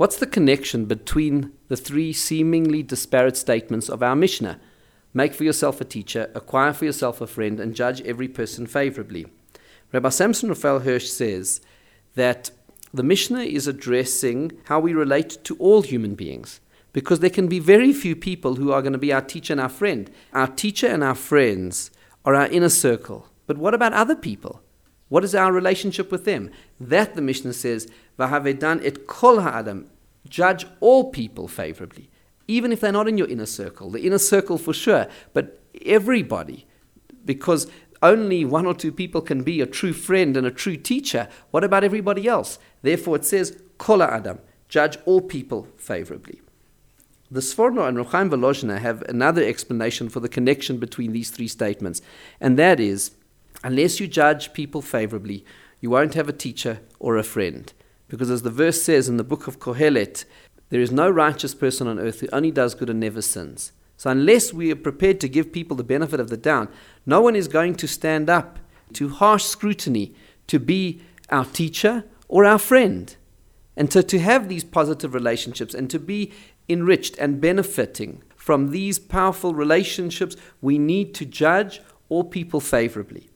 What's the connection between the three seemingly disparate statements of our Mishnah? Make for yourself a teacher, acquire for yourself a friend, and judge every person favorably. Rabbi Samson Raphael Hirsch says that the Mishnah is addressing how we relate to all human beings because there can be very few people who are going to be our teacher and our friend. Our teacher and our friends are our inner circle. But what about other people? What is our relationship with them? That the Mishnah says, Vahavedan et kol ha'adam, judge all people favorably, even if they're not in your inner circle. The inner circle for sure, but everybody, because only one or two people can be a true friend and a true teacher. What about everybody else? Therefore, it says, Kol Adam, judge all people favorably. The Sforno and Ruach Chaim Volozhiner have another explanation for the connection between these three statements, and that is, unless you judge people favorably, you won't have a teacher or a friend. Because as the verse says in the book of Kohelet, there is no righteous person on earth who only does good and never sins. So unless we are prepared to give people the benefit of the doubt, no one is going to stand up to harsh scrutiny to be our teacher or our friend. And so to have these positive relationships and to be enriched and benefiting from these powerful relationships, we need to judge all people favorably.